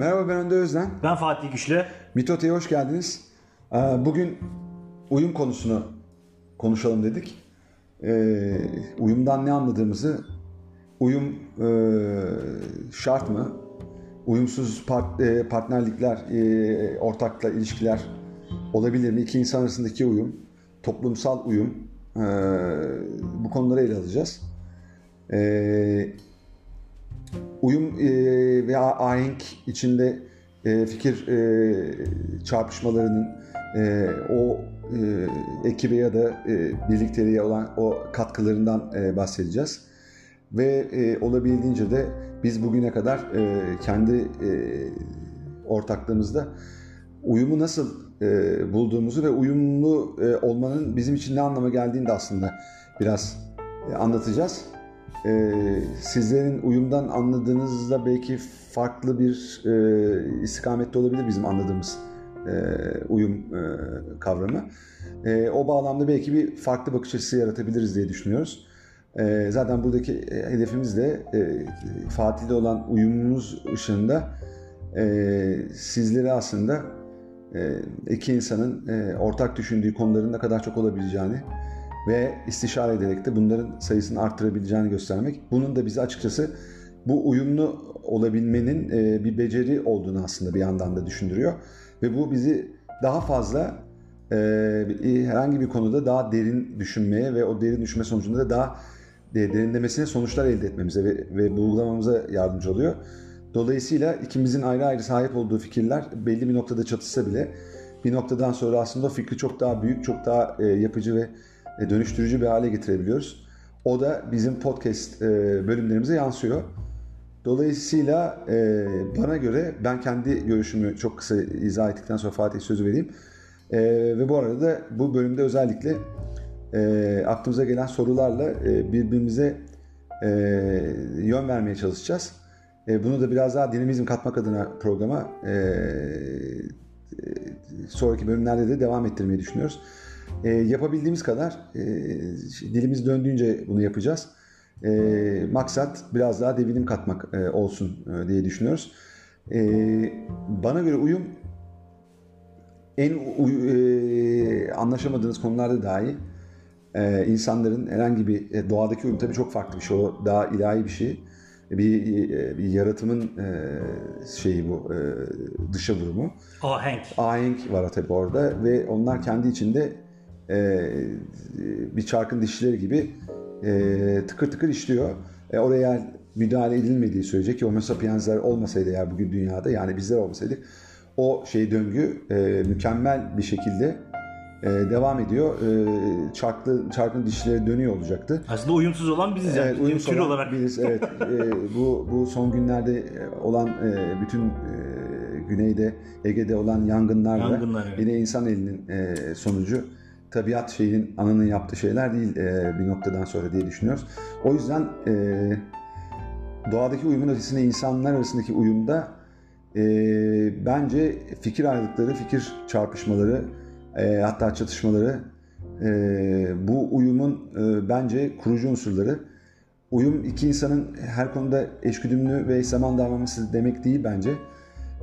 Merhaba ben Önder Özden. Ben Fatih Güçlü. Mitote'ye hoş geldiniz. Ee, Bugün uyum konusunu konuşalım dedik. Ee, Uyumdan ne anladığımızı, uyum e, şart mı? Uyumsuz part- e, partnerlikler, e, ortakla ilişkiler olabilir mi? İki insan arasındaki uyum, toplumsal uyum, bu konuları ele alacağız. Uyum e, veya ahenk içinde e, fikir e, çarpışmalarının o e, ekibe ya da e, birlikteliğe olan o katkılarından bahsedeceğiz. Ve olabildiğince de biz bugüne kadar kendi ortaklığımızda uyumu nasıl bulduğumuzu ve uyumlu olmanın bizim için ne anlama geldiğini de aslında biraz anlatacağız. E, sizlerin uyumdan anladığınızda belki farklı bir e, istikamette olabilir bizim anladığımız e, uyum e, kavramı. E, o bağlamda belki bir farklı bakış açısı yaratabiliriz diye düşünüyoruz. E, zaten buradaki e, hedefimiz de e, Fatih'le olan uyumumuz ışığında e, sizlere aslında e, iki insanın e, ortak düşündüğü konuların ne kadar çok olabileceğini ve istişare ederek de bunların sayısını arttırabileceğini göstermek. Bunun da bizi açıkçası bu uyumlu olabilmenin e, bir beceri olduğunu aslında bir yandan da düşündürüyor. Ve bu bizi daha fazla e, herhangi bir konuda daha derin düşünmeye ve o derin düşünme sonucunda da daha de, derinlemesine sonuçlar elde etmemize ve, ve bulgulamamıza yardımcı oluyor. Dolayısıyla ikimizin ayrı ayrı sahip olduğu fikirler belli bir noktada çatışsa bile bir noktadan sonra aslında o fikri çok daha büyük, çok daha e, yapıcı ve dönüştürücü bir hale getirebiliyoruz. O da bizim podcast e, bölümlerimize yansıyor. Dolayısıyla e, bana göre ben kendi görüşümü çok kısa izah ettikten sonra Fatih sözü vereyim. E, ve bu arada da bu bölümde özellikle e, aklımıza gelen sorularla e, birbirimize e, yön vermeye çalışacağız. E, bunu da biraz daha dinamizm katmak adına programa e, e, sonraki bölümlerde de devam ettirmeyi düşünüyoruz. E, yapabildiğimiz kadar e, dilimiz döndüğünce bunu yapacağız. E, maksat biraz daha devinim katmak e, olsun e, diye düşünüyoruz. E, bana göre uyum en e, anlaşamadığınız konularda dahi e, insanların herhangi bir e, doğadaki uyum tabii çok farklı bir şey. O daha ilahi bir şey. Bir, e, bir yaratımın e, şeyi bu e, dışa vurumu. Ahenk. Ahenk var tabii orada ve onlar kendi içinde e, bir çarkın dişleri gibi e, tıkır tıkır işliyor. E, oraya müdahale edilmediği sürece ki homo sapiensler olmasaydı eğer bugün dünyada yani bizler olmasaydık o şey döngü e, mükemmel bir şekilde e, devam ediyor. E, çarklı çarkın dişleri dönüyor olacaktı. Aslında uyumsuz olan biziz yani. Evet, uyumsuz tür olan olarak. Biz, evet, e, bu bu son günlerde olan e, bütün e, güneyde Ege'de olan yangınlar da yine insan elinin e, sonucu tabiat şeyin ananın yaptığı şeyler değil e, bir noktadan sonra diye düşünüyoruz. O yüzden e, doğadaki uyumun ötesinde insanlar arasındaki uyumda e, bence fikir ayrılıkları, fikir çarpışmaları e, hatta çatışmaları e, bu uyumun e, bence kurucu unsurları. Uyum iki insanın her konuda eşgüdümlü ve zaman davranması demek değil bence.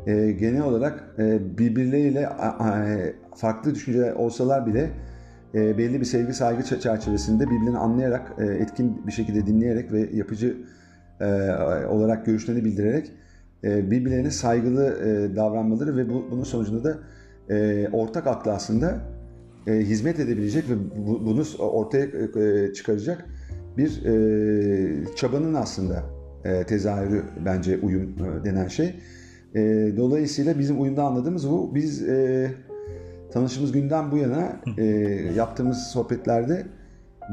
E, genel olarak e, birbirleriyle a- farklı düşünceler olsalar bile e, belli bir sevgi saygı çerçevesinde birbirini anlayarak, e, etkin bir şekilde dinleyerek ve yapıcı e, olarak görüşlerini bildirerek e, birbirlerine saygılı e, davranmaları ve bu, bunun sonucunda da e, ortak aklı aslında e, hizmet edebilecek ve bu- bunu ortaya e, çıkaracak bir e, çabanın aslında e, tezahürü bence uyum e, denen şey. E, dolayısıyla bizim uyumda anladığımız bu. Biz e, tanışımız günden bu yana e, yaptığımız sohbetlerde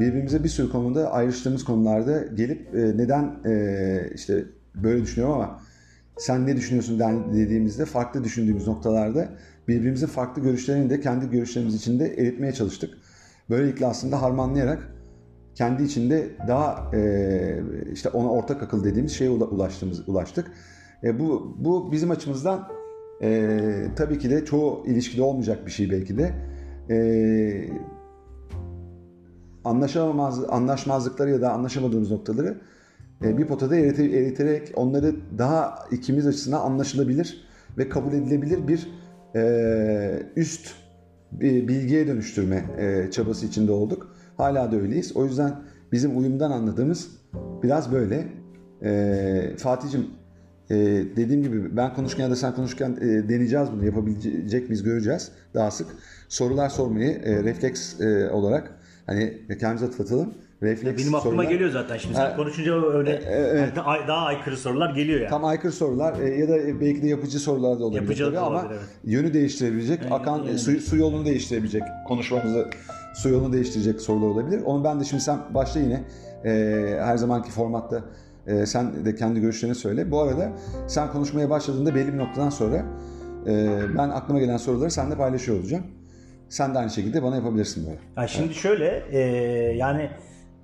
birbirimize bir sürü konuda ayrıştığımız konularda gelip e, neden e, işte böyle düşünüyorum ama sen ne düşünüyorsun dediğimizde farklı düşündüğümüz noktalarda birbirimizin farklı görüşlerini de kendi görüşlerimiz içinde eritmeye çalıştık. Böylelikle aslında harmanlayarak kendi içinde daha e, işte ona ortak akıl dediğimiz şeye ula- ulaştığımız ulaştık. E, bu bu bizim açımızdan e, tabii ki de çoğu ilişkide olmayacak bir şey belki de. E, anlaşamamaz anlaşmazlıkları ya da anlaşamadığımız noktaları e, bir potada erite- eriterek onları daha ikimiz açısından anlaşılabilir ve kabul edilebilir bir e, üst bir bilgiye dönüştürme e, çabası içinde olduk. Hala da öyleyiz. O yüzden bizim uyumdan anladığımız biraz böyle. E, Fatih'cim e, dediğim gibi ben konuşurken ya da sen konuşurken e, deneyeceğiz bunu. Yapabilecek miyiz göreceğiz daha sık. Sorular sormayı e, refleks e, olarak hani kendimize hatırlatalım. Refleks Benim aklıma sorular- geliyor zaten şimdi sen Ha. konuşunca öyle evet. yani daha, daha aykırı sorular geliyor yani. Tam aykırı sorular e, ya da belki de yapıcı sorular da olabilir Yapıcı tabii da ama olabilir, evet. yönü değiştirebilecek, akan yani. su, su yolunu değiştirebilecek, konuşmamızı su yolunu değiştirecek sorular olabilir. Onu ben de şimdi sen başla yine e, her zamanki formatta e, sen de kendi görüşlerini söyle. Bu arada sen konuşmaya başladığında belli bir noktadan sonra e, ben aklıma gelen soruları seninle paylaşıyor olacağım. Sen de aynı şekilde bana yapabilirsin böyle. Yani şimdi şöyle e, yani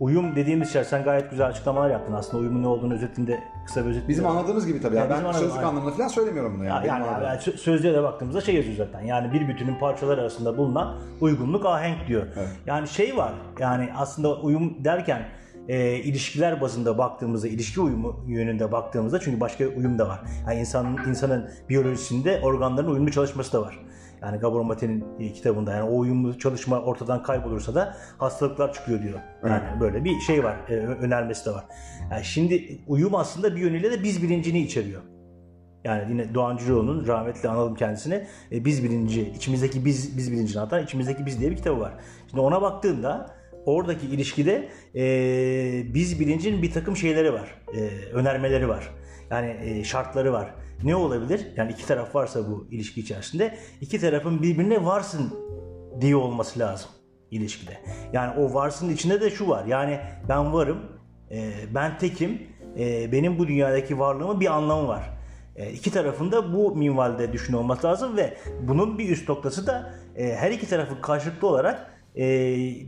uyum dediğimiz şey sen gayet güzel açıklamalar yaptın aslında uyumun ne olduğunu özetinde kısa bir özet. Bizim anladığımız gibi tabii. Ya Yani bizim ben sözlük anlamında falan söylemiyorum bunu. Ya Yani, yani, yani sö- sözlüğe de baktığımızda şey yazıyor zaten. Yani bir bütünün parçaları arasında bulunan uygunluk ahenk diyor. Evet. Yani şey var. Yani aslında uyum derken e, ilişkiler bazında baktığımızda, ilişki uyumu yönünde baktığımızda çünkü başka uyum da var. Yani insanın insanın biyolojisinde organların uyumlu çalışması da var. Yani Gabor Mate'nin e, kitabında yani o uyumlu çalışma ortadan kaybolursa da hastalıklar çıkıyor diyor. Yani böyle bir şey var, e, önermesi de var. Yani şimdi uyum aslında bir yönüyle de biz bilincini içeriyor. Yani yine Doğan Cüceloğlu'nun rahmetli analım kendisine e, biz bilinci, içimizdeki biz biz bilincini anlatan içimizdeki biz diye bir kitabı var. Şimdi ona baktığında oradaki ilişkide e, biz bilincin bir takım şeyleri var, e, önermeleri var. Yani e, şartları var. Ne olabilir? Yani iki taraf varsa bu ilişki içerisinde iki tarafın birbirine varsın diye olması lazım ilişkide. Yani o varsın içinde de şu var. Yani ben varım, e, ben tekim, e, benim bu dünyadaki varlığımın bir anlamı var. E, iki tarafında bu minvalde düşün olması lazım ve bunun bir üst noktası da e, her iki tarafın karşılıklı olarak e,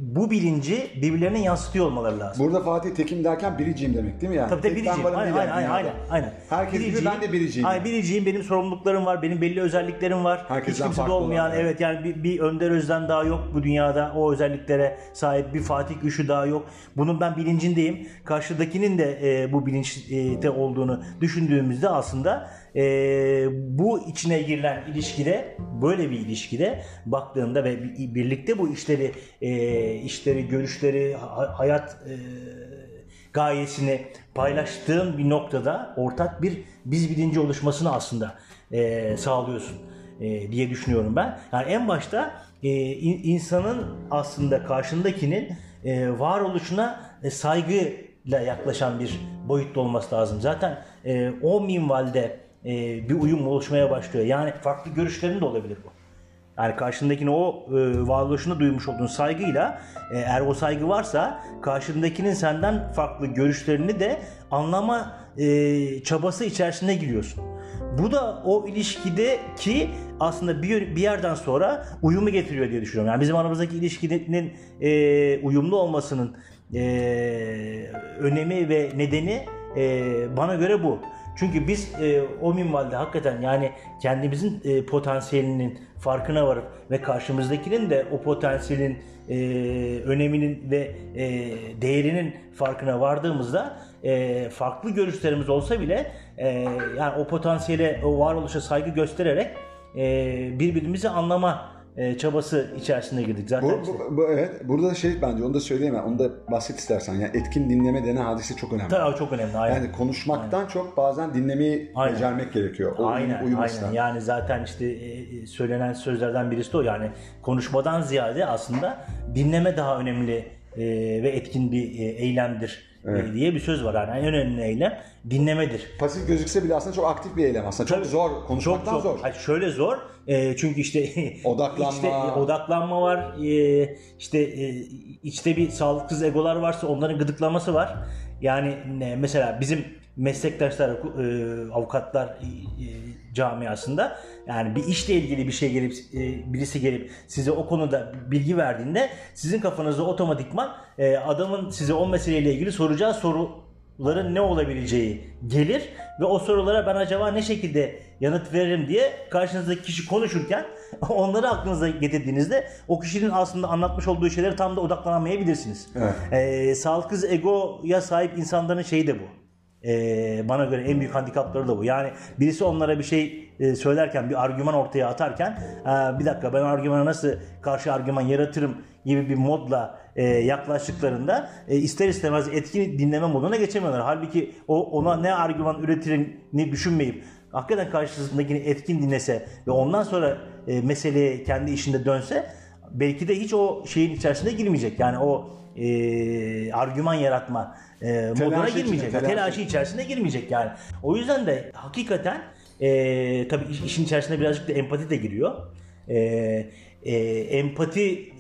bu bilinci birbirlerine yansıtıyor olmaları lazım. Burada Fatih Tekim derken biriciyim demek değil mi yani? Tabii tabii Tek ben biriciyim. varım Aynen, değil aynen, yani aynen, dünyada. aynen. Herkes gibi ben de biriciyim. Aynen, biriciyim. Benim sorumluluklarım var. Benim belli özelliklerim var. Herkesten Hiç kimsede farklı olmayan, olan, evet. yani bir, bir Önder Özden daha yok bu dünyada. O özelliklere sahip bir Fatih Güçlü daha yok. Bunun ben bilincindeyim. Karşıdakinin de e, bu bilinçte olduğunu düşündüğümüzde aslında e, bu içine girilen ilişkide böyle bir ilişkide baktığında ve bir- birlikte bu işleri e, işleri görüşleri ha- hayat e, gayesini paylaştığın bir noktada ortak bir biz bilinci oluşmasını aslında e, sağlıyorsun e, diye düşünüyorum ben. Yani en başta e, in- insanın aslında karşındakinin e, varoluşuna e, saygıyla yaklaşan bir boyutta olması lazım. Zaten e, o minvalde e, bir uyum oluşmaya başlıyor. Yani farklı görüşlerin de olabilir bu. Yani karşındakine o e, varoluşuna duymuş olduğun saygıyla e, eğer o saygı varsa karşındakinin senden farklı görüşlerini de anlama e, çabası içerisine giriyorsun. Bu da o ilişkideki aslında bir, bir yerden sonra uyumu getiriyor diye düşünüyorum. Yani bizim aramızdaki ilişkinin e, uyumlu olmasının e, önemi ve nedeni e, bana göre bu. Çünkü biz e, o minvalde hakikaten yani kendimizin e, potansiyelinin farkına varıp ve karşımızdakinin de o potansiyelin e, öneminin ve e, değerinin farkına vardığımızda e, farklı görüşlerimiz olsa bile e, yani o potansiyele, o varoluşa saygı göstererek e, birbirimizi anlama e, çabası içerisine girdik zaten. Bu, bu, bu- evet. Burada da şey bence onu da söyleyemem. Onu da bahset istersen. Yani etkin dinleme denen hadise çok önemli. Tabii, çok önemli. Aynen. Yani konuşmaktan çok bazen dinlemeyi Aynen. becermek gerekiyor. O aynen, aynen. Yani zaten işte e, söylenen sözlerden birisi de o. Yani konuşmadan ziyade aslında dinleme daha önemli e, ve etkin bir e, eylemdir e, diye bir söz var. Yani en önemli eylem dinlemedir. Pasif gözükse bile aslında çok aktif bir eylem aslında. Çok Tabii. zor. Konuşmaktan çok, çok, zor. Hayır, şöyle zor. E, çünkü işte Odaklanma. içte, e, odaklanma var. E, işte e, içte bir sağlıksız egolar varsa onların gıdıklaması var. Yani ne, mesela bizim meslektaşlar, e, avukatlar e, e, camiasında yani bir işle ilgili bir şey gelip e, birisi gelip size o konuda bilgi verdiğinde sizin kafanızda otomatikman e, adamın size o meseleyle ilgili soracağı soruların ne olabileceği gelir ve o sorulara ben acaba ne şekilde yanıt veririm diye karşınızdaki kişi konuşurken onları aklınıza getirdiğinizde o kişinin aslında anlatmış olduğu şeyleri tam da odaklanamayabilirsiniz. Evet. Ee, sağlıksız egoya sahip insanların şeyi de bu. E, bana göre en büyük handikapları da bu. Yani birisi onlara bir şey e, söylerken, bir argüman ortaya atarken e, bir dakika ben argümana nasıl karşı argüman yaratırım gibi bir modla e, yaklaştıklarında e, ister istemez etkin dinleme moduna geçemiyorlar. Halbuki o ona ne argüman üretirini düşünmeyip hakikaten karşısındakini etkin dinlese ve ondan sonra e, meseleye kendi işinde dönse belki de hiç o şeyin içerisine girmeyecek. Yani o e, argüman yaratma e, moduna içinde, girmeyecek. telaşı. Telaşı içerisine girmeyecek yani. O yüzden de hakikaten e, tabii iş- işin içerisine birazcık da empati de giriyor. E, e, empati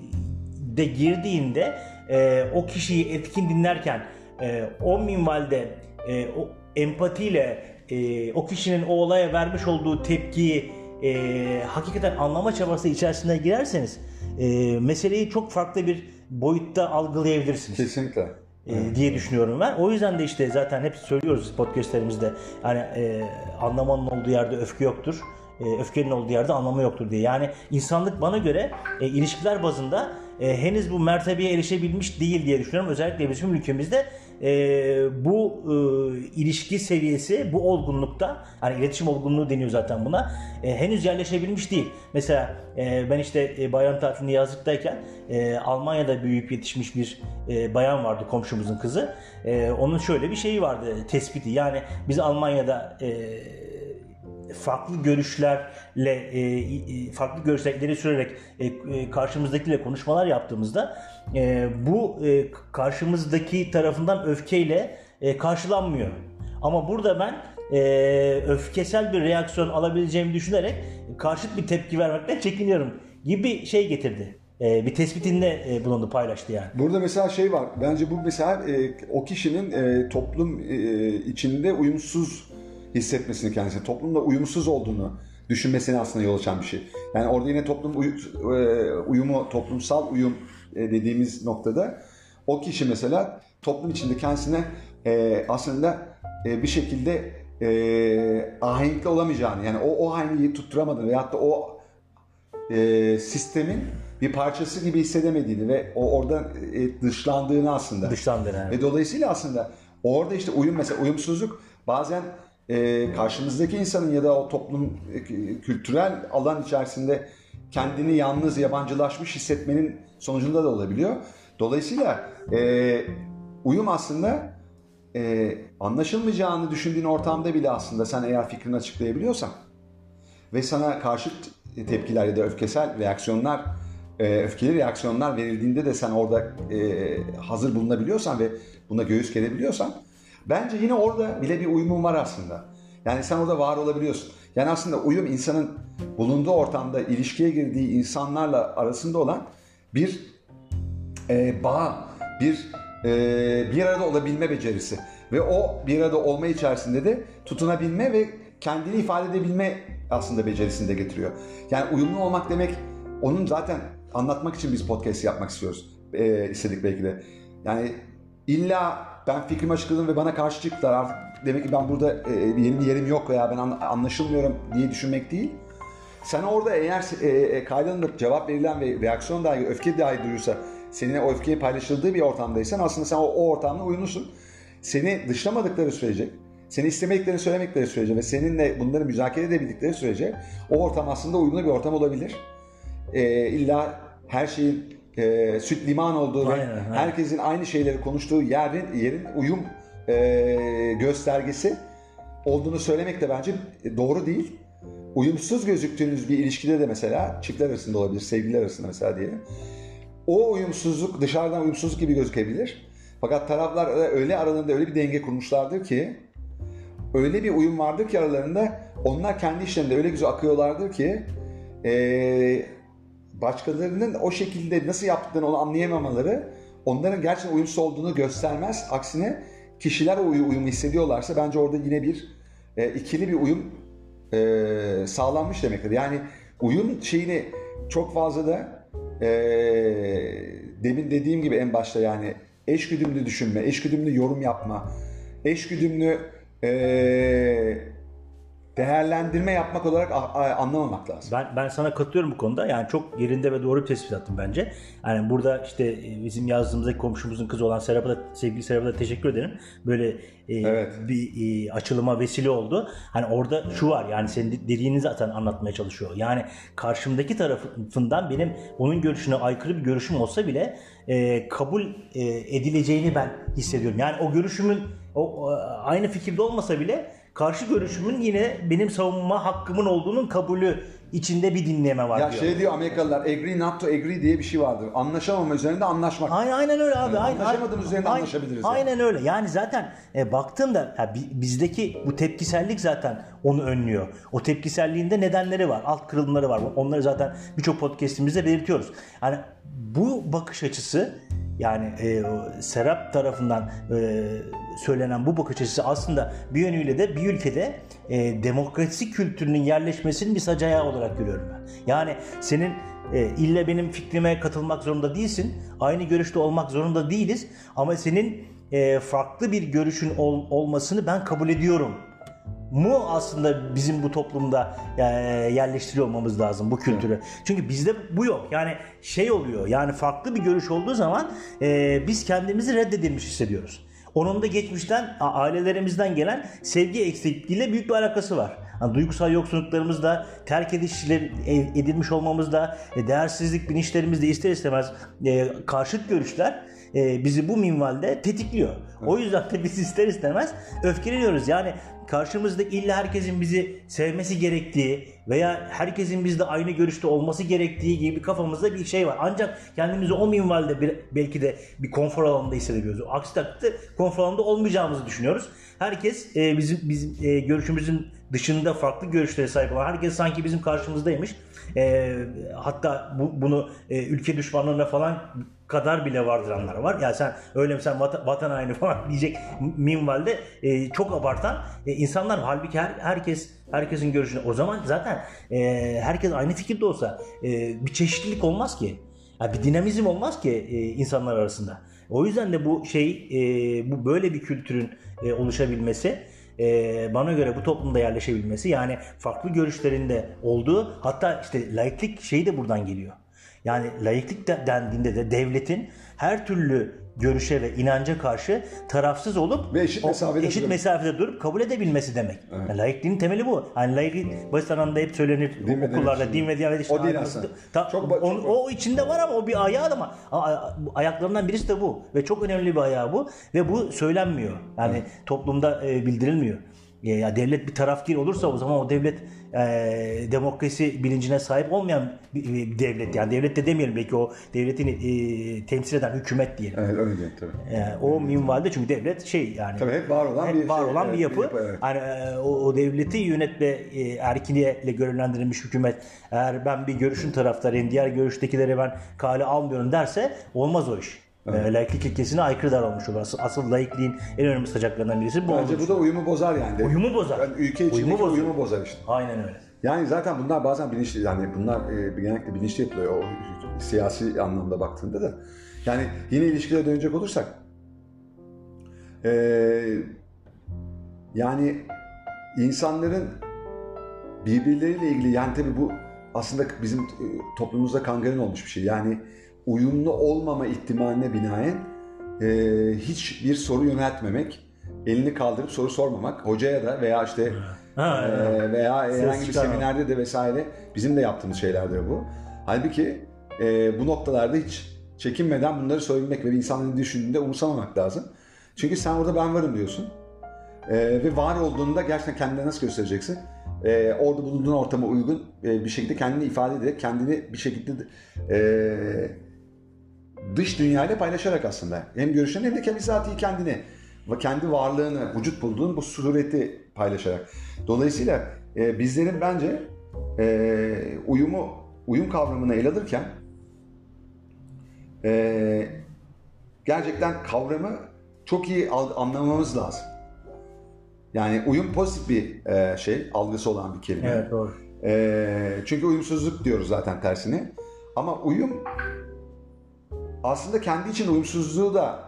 de girdiğinde e, o kişiyi etkin dinlerken e, o minvalde e, o empatiyle e, o kişinin o olaya vermiş olduğu tepkiyi e, hakikaten anlama çabası içerisine girerseniz e, meseleyi çok farklı bir boyutta algılayabilirsiniz Kesinlikle. e, diye düşünüyorum ben. O yüzden de işte zaten hep söylüyoruz podcastlerimizde hani e, anlamanın olduğu yerde öfke yoktur. E, öfkenin olduğu yerde anlamı yoktur diye. Yani insanlık bana göre e, ilişkiler bazında e, henüz bu mertebeye erişebilmiş değil diye düşünüyorum. Özellikle bizim ülkemizde e, bu e, ilişki seviyesi bu olgunlukta hani iletişim olgunluğu deniyor zaten buna e, henüz yerleşebilmiş değil. Mesela e, ben işte e, bayram tatilinde yazlıktayken e, Almanya'da büyüyüp yetişmiş bir e, bayan vardı komşumuzun kızı. E, onun şöyle bir şeyi vardı tespiti yani biz Almanya'da e, farklı görüşlerle e, farklı görüşler sürerek e, e, karşımızdakiyle konuşmalar yaptığımızda e, bu e, karşımızdaki tarafından öfkeyle e, karşılanmıyor. Ama burada ben e, öfkesel bir reaksiyon alabileceğimi düşünerek karşıt bir tepki vermekten çekiniyorum gibi şey getirdi. E, bir tespitinde e, bulundu paylaştı yani. Burada mesela şey var. Bence bu mesela o kişinin toplum içinde uyumsuz hissetmesini kendisine, toplumda uyumsuz olduğunu düşünmesine aslında yol açan bir şey. Yani orada yine toplum uyu- e, uyumu, toplumsal uyum e, dediğimiz noktada o kişi mesela toplum içinde kendisine e, aslında e, bir şekilde e, ahenkli olamayacağını yani o, o ahengi tutturamadığını veyahut da o e, sistemin bir parçası gibi hissedemediğini ve o oradan e, dışlandığını aslında. Dışlandı yani. Ve dolayısıyla aslında orada işte uyum mesela uyumsuzluk bazen e, karşımızdaki insanın ya da o toplum e, kültürel alan içerisinde kendini yalnız yabancılaşmış hissetmenin sonucunda da olabiliyor. Dolayısıyla e, uyum aslında e, anlaşılmayacağını düşündüğün ortamda bile aslında sen eğer fikrini açıklayabiliyorsan ve sana karşıt tepkiler ya da öfkesel reaksiyonlar, e, öfkeli reaksiyonlar verildiğinde de sen orada e, hazır bulunabiliyorsan ve buna göğüs gerebiliyorsan bence yine orada bile bir uyumun var aslında. Yani sen orada var olabiliyorsun. Yani aslında uyum insanın bulunduğu ortamda ilişkiye girdiği insanlarla arasında olan bir e, bağ, bir e, bir arada olabilme becerisi ve o bir arada olma içerisinde de tutunabilme ve kendini ifade edebilme aslında becerisini de getiriyor. Yani uyumlu olmak demek onun zaten anlatmak için biz podcast yapmak istiyoruz. E, istedik belki de. Yani illa ben fikrimi açıkladım ve bana karşı çıktılar artık demek ki ben burada e, benim bir yerim yok veya ben an- anlaşılmıyorum diye düşünmek değil. Sen orada eğer e, e, kaydında cevap verilen ve reaksiyon dahi, öfke dahi duyursa, seninle o öfkeyi paylaşıldığı bir ortamdaysan aslında sen o, o ortamda uyumlusun. Seni dışlamadıkları sürece, seni istemediklerini söylemedikleri sürece ve seninle bunları müzakere edebildikleri sürece o ortam aslında uyumlu bir ortam olabilir. E, illa her şeyin e, süt liman olduğu ve Aynen, aynen. herkesin aynı şeyleri konuştuğu yerin, yerin uyum e, göstergesi olduğunu söylemek de bence doğru değil. Uyumsuz gözüktüğünüz bir ilişkide de mesela çiftler arasında olabilir, sevgililer arasında mesela diyelim. O uyumsuzluk dışarıdan uyumsuzluk gibi gözükebilir. Fakat taraflar öyle aralarında öyle bir denge kurmuşlardır ki öyle bir uyum vardır ki aralarında onlar kendi işlerinde öyle güzel akıyorlardır ki eee, başkalarının o şekilde nasıl yaptıklarını onu anlayamamaları onların gerçekten uyumsuz olduğunu göstermez. Aksine kişiler o uyu- uyumu hissediyorlarsa bence orada yine bir e, ikili bir uyum e, sağlanmış demektir. Yani uyum şeyini çok fazla da e, demin dediğim gibi en başta yani eşgüdümlü düşünme, eşgüdümlü yorum yapma, eşgüdümlü e, değerlendirme yapmak olarak anlamamak lazım. Ben ben sana katılıyorum bu konuda. Yani çok yerinde ve doğru bir tespit attın bence. Yani burada işte e, bizim yazdığımızdaki komşumuzun kızı olan Serap'a da sevgili Serap'a da teşekkür ederim. Böyle e, Evet. bir e, açılıma vesile oldu. Hani orada şu var yani senin dediğini zaten anlatmaya çalışıyor. Yani karşımdaki tarafından benim onun görüşüne aykırı bir görüşüm olsa bile e, kabul e, edileceğini ben hissediyorum. Yani o görüşümün o, aynı fikirde olmasa bile karşı görüşümün yine benim savunma hakkımın olduğunun kabulü içinde bir dinleme var Ya diyor. şey diyor Amerikalılar agree not to agree diye bir şey vardır. Anlaşamama üzerinde anlaşmak. Aynen, aynen öyle abi. Yani aynen, anlaşamadığımız üzerinde aynen- anlaşabiliriz yani. Aynen öyle. Yani zaten e, baktığımda ya bi- bizdeki bu tepkisellik zaten onu önlüyor. O tepkiselliğinde nedenleri var. Alt kırılımları var. Onları zaten birçok podcastimizde belirtiyoruz. Yani bu bakış açısı yani e, Serap tarafından e, söylenen bu bakış açısı aslında bir yönüyle de bir ülkede e, demokrasi kültürünün yerleşmesinin bir sac ayağı olarak görüyorum ben. Yani senin e, ille benim fikrime katılmak zorunda değilsin. Aynı görüşte olmak zorunda değiliz. Ama senin e, farklı bir görüşün ol- olmasını ben kabul ediyorum. Mu aslında bizim bu toplumda e, yerleştiriyor olmamız lazım bu kültürü. Çünkü bizde bu yok. Yani şey oluyor. Yani farklı bir görüş olduğu zaman e, biz kendimizi reddedilmiş hissediyoruz. Onun da geçmişten ailelerimizden gelen sevgi eksikliğiyle büyük bir alakası var. Yani duygusal yoksunluklarımızda, terk edişler e- edilmiş olmamızda, e, değersizlik bilinçlerimizde ister istemez e, karşıt görüşler e, bizi bu minvalde tetikliyor. O yüzden de biz ister istemez öfkeleniyoruz. Yani karşımızda illa herkesin bizi sevmesi gerektiği veya herkesin bizde aynı görüşte olması gerektiği gibi kafamızda bir şey var. Ancak kendimizi o minvalde bir, belki de bir konfor alanında hissedebiliyoruz. Aksi takdirde konfor alanında olmayacağımızı düşünüyoruz. Herkes e, bizim bizim e, görüşümüzün dışında farklı görüşlere sahip olan herkes sanki bizim karşımızdaymış. E, hatta bu, bunu e, ülke düşmanlarına falan kadar bile vardıranlar var. Ya sen öyle mi sen vatan, vatan haini falan diyecek minvalde e, çok abartan e, insanlar var. Halbuki her, herkes herkesin görüşünü. O zaman zaten e, herkes aynı fikirde olsa e, bir çeşitlilik olmaz ki. Ya bir dinamizm olmaz ki e, insanlar arasında. O yüzden de bu şey e, bu böyle bir kültürün e, oluşabilmesi e, bana göre bu toplumda yerleşebilmesi yani farklı görüşlerinde olduğu hatta işte laiklik şeyi de buradan geliyor. Yani laiklik de- dendiğinde de devletin her türlü görüşe ve inanca karşı tarafsız olup Ve eşit mesafede eşit durup- mesafede durup kabul edebilmesi demek. Evet. Yani laikliğin temeli bu. Yani laiklik basit anlamda hep söylenir Din okullarda din ve diyanet işte O değil aslında. Ta- Çok ba- on- çok- o içinde var ama o bir ayağı da ama ayaklarından birisi de bu ve çok önemli bir ayağı bu ve bu söylenmiyor. Yani toplumda e, bildirilmiyor. Ya, devlet bir tarafgir olursa o zaman o devlet e, demokrasi bilincine sahip olmayan bir, bir devlet yani devlet de demeyelim belki o devletin e, temsil eden hükümet diyelim. Evet öyle değil tabii. E, o minvalde çünkü devlet şey yani Tabii hep var olan hep bir var şey, olan evet, bir yapı. evet. E, o, o devleti yönetme e, erkiniyle görevlendirilmiş hükümet eğer ben bir görüşün taraftarıyım diğer görüştekileri ben kale almıyorum derse olmaz o iş. E, laiklik ilkesine aykırı davranmış olur. Asıl, asıl laikliğin en önemli sacaklarından birisi bu Bence bu da uyumu bozar yani. Uyumu bozar. Yani ülke içindeki Uyumu uyumu, bozuyor. bozar işte. Aynen öyle. Yani zaten bunlar bazen bilinçli yani bunlar e, genellikle bilinçli yapılıyor o siyasi anlamda baktığında da. Yani yine ilişkilere dönecek olursak e, yani insanların birbirleriyle ilgili yani tabii bu aslında bizim e, toplumumuzda kangren olmuş bir şey. Yani uyumlu olmama ihtimaline binaen e, hiçbir soru yöneltmemek, elini kaldırıp soru sormamak, hocaya da veya işte Ha, evet. ee, veya herhangi bir seminerde de vesaire bizim de yaptığımız şeylerdir bu. Halbuki e, bu noktalarda hiç çekinmeden bunları söylemek ve bir insanın düşündüğünde umursamamak lazım. Çünkü sen orada ben varım diyorsun. E, ve var olduğunda gerçekten kendine nasıl göstereceksin? E, orada bulunduğun ortama uygun e, bir şekilde kendini ifade ederek kendini bir şekilde e, dış dünyayla paylaşarak aslında hem görüşlerini hem de kendi bizatihi kendini ve kendi varlığını, vücut bulduğun bu sureti paylaşarak. Dolayısıyla e, bizlerin bence e, uyumu, uyum kavramını ele alırken e, gerçekten kavramı çok iyi anlamamız lazım. Yani uyum pozitif bir e, şey, algısı olan bir kelime. Evet doğru. Ee, çünkü uyumsuzluk diyoruz zaten tersine. Ama uyum aslında kendi için uyumsuzluğu da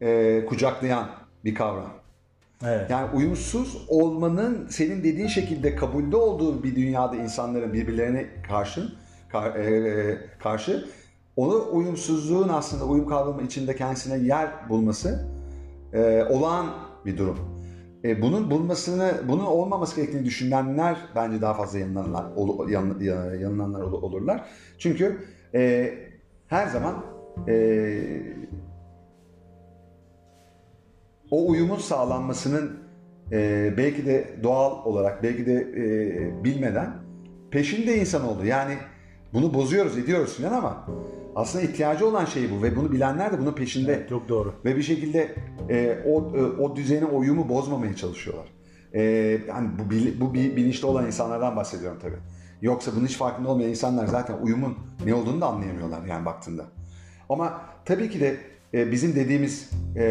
e, kucaklayan bir kavram. Evet. Yani uyumsuz olmanın senin dediğin şekilde kabulde olduğu bir dünyada insanların birbirlerine karşı kar- e, karşı onu uyumsuzluğun aslında uyum kavramı içinde kendisine yer bulması e, olağan bir durum. E, bunun bulmasını, bunun olmaması gerektiğini düşünenler bence daha fazla yanılanlar, ol- yan- ya- yanılanlar ol- olurlar. Çünkü e, her zaman e, o uyumun sağlanmasının e, belki de doğal olarak, belki de e, bilmeden peşinde insan oldu. Yani bunu bozuyoruz, ediyoruz filan ama aslında ihtiyacı olan şey bu ve bunu bilenler de bunun peşinde. Çok doğru. Ve bir şekilde e, o e, o düzeni, o uyumu bozmamaya çalışıyorlar. E, yani bu bu bi- bilinçli olan insanlardan bahsediyorum tabii. Yoksa bunun hiç farkında olmayan insanlar zaten uyumun ne olduğunu da anlayamıyorlar yani baktığında. Ama tabii ki de e, bizim dediğimiz e,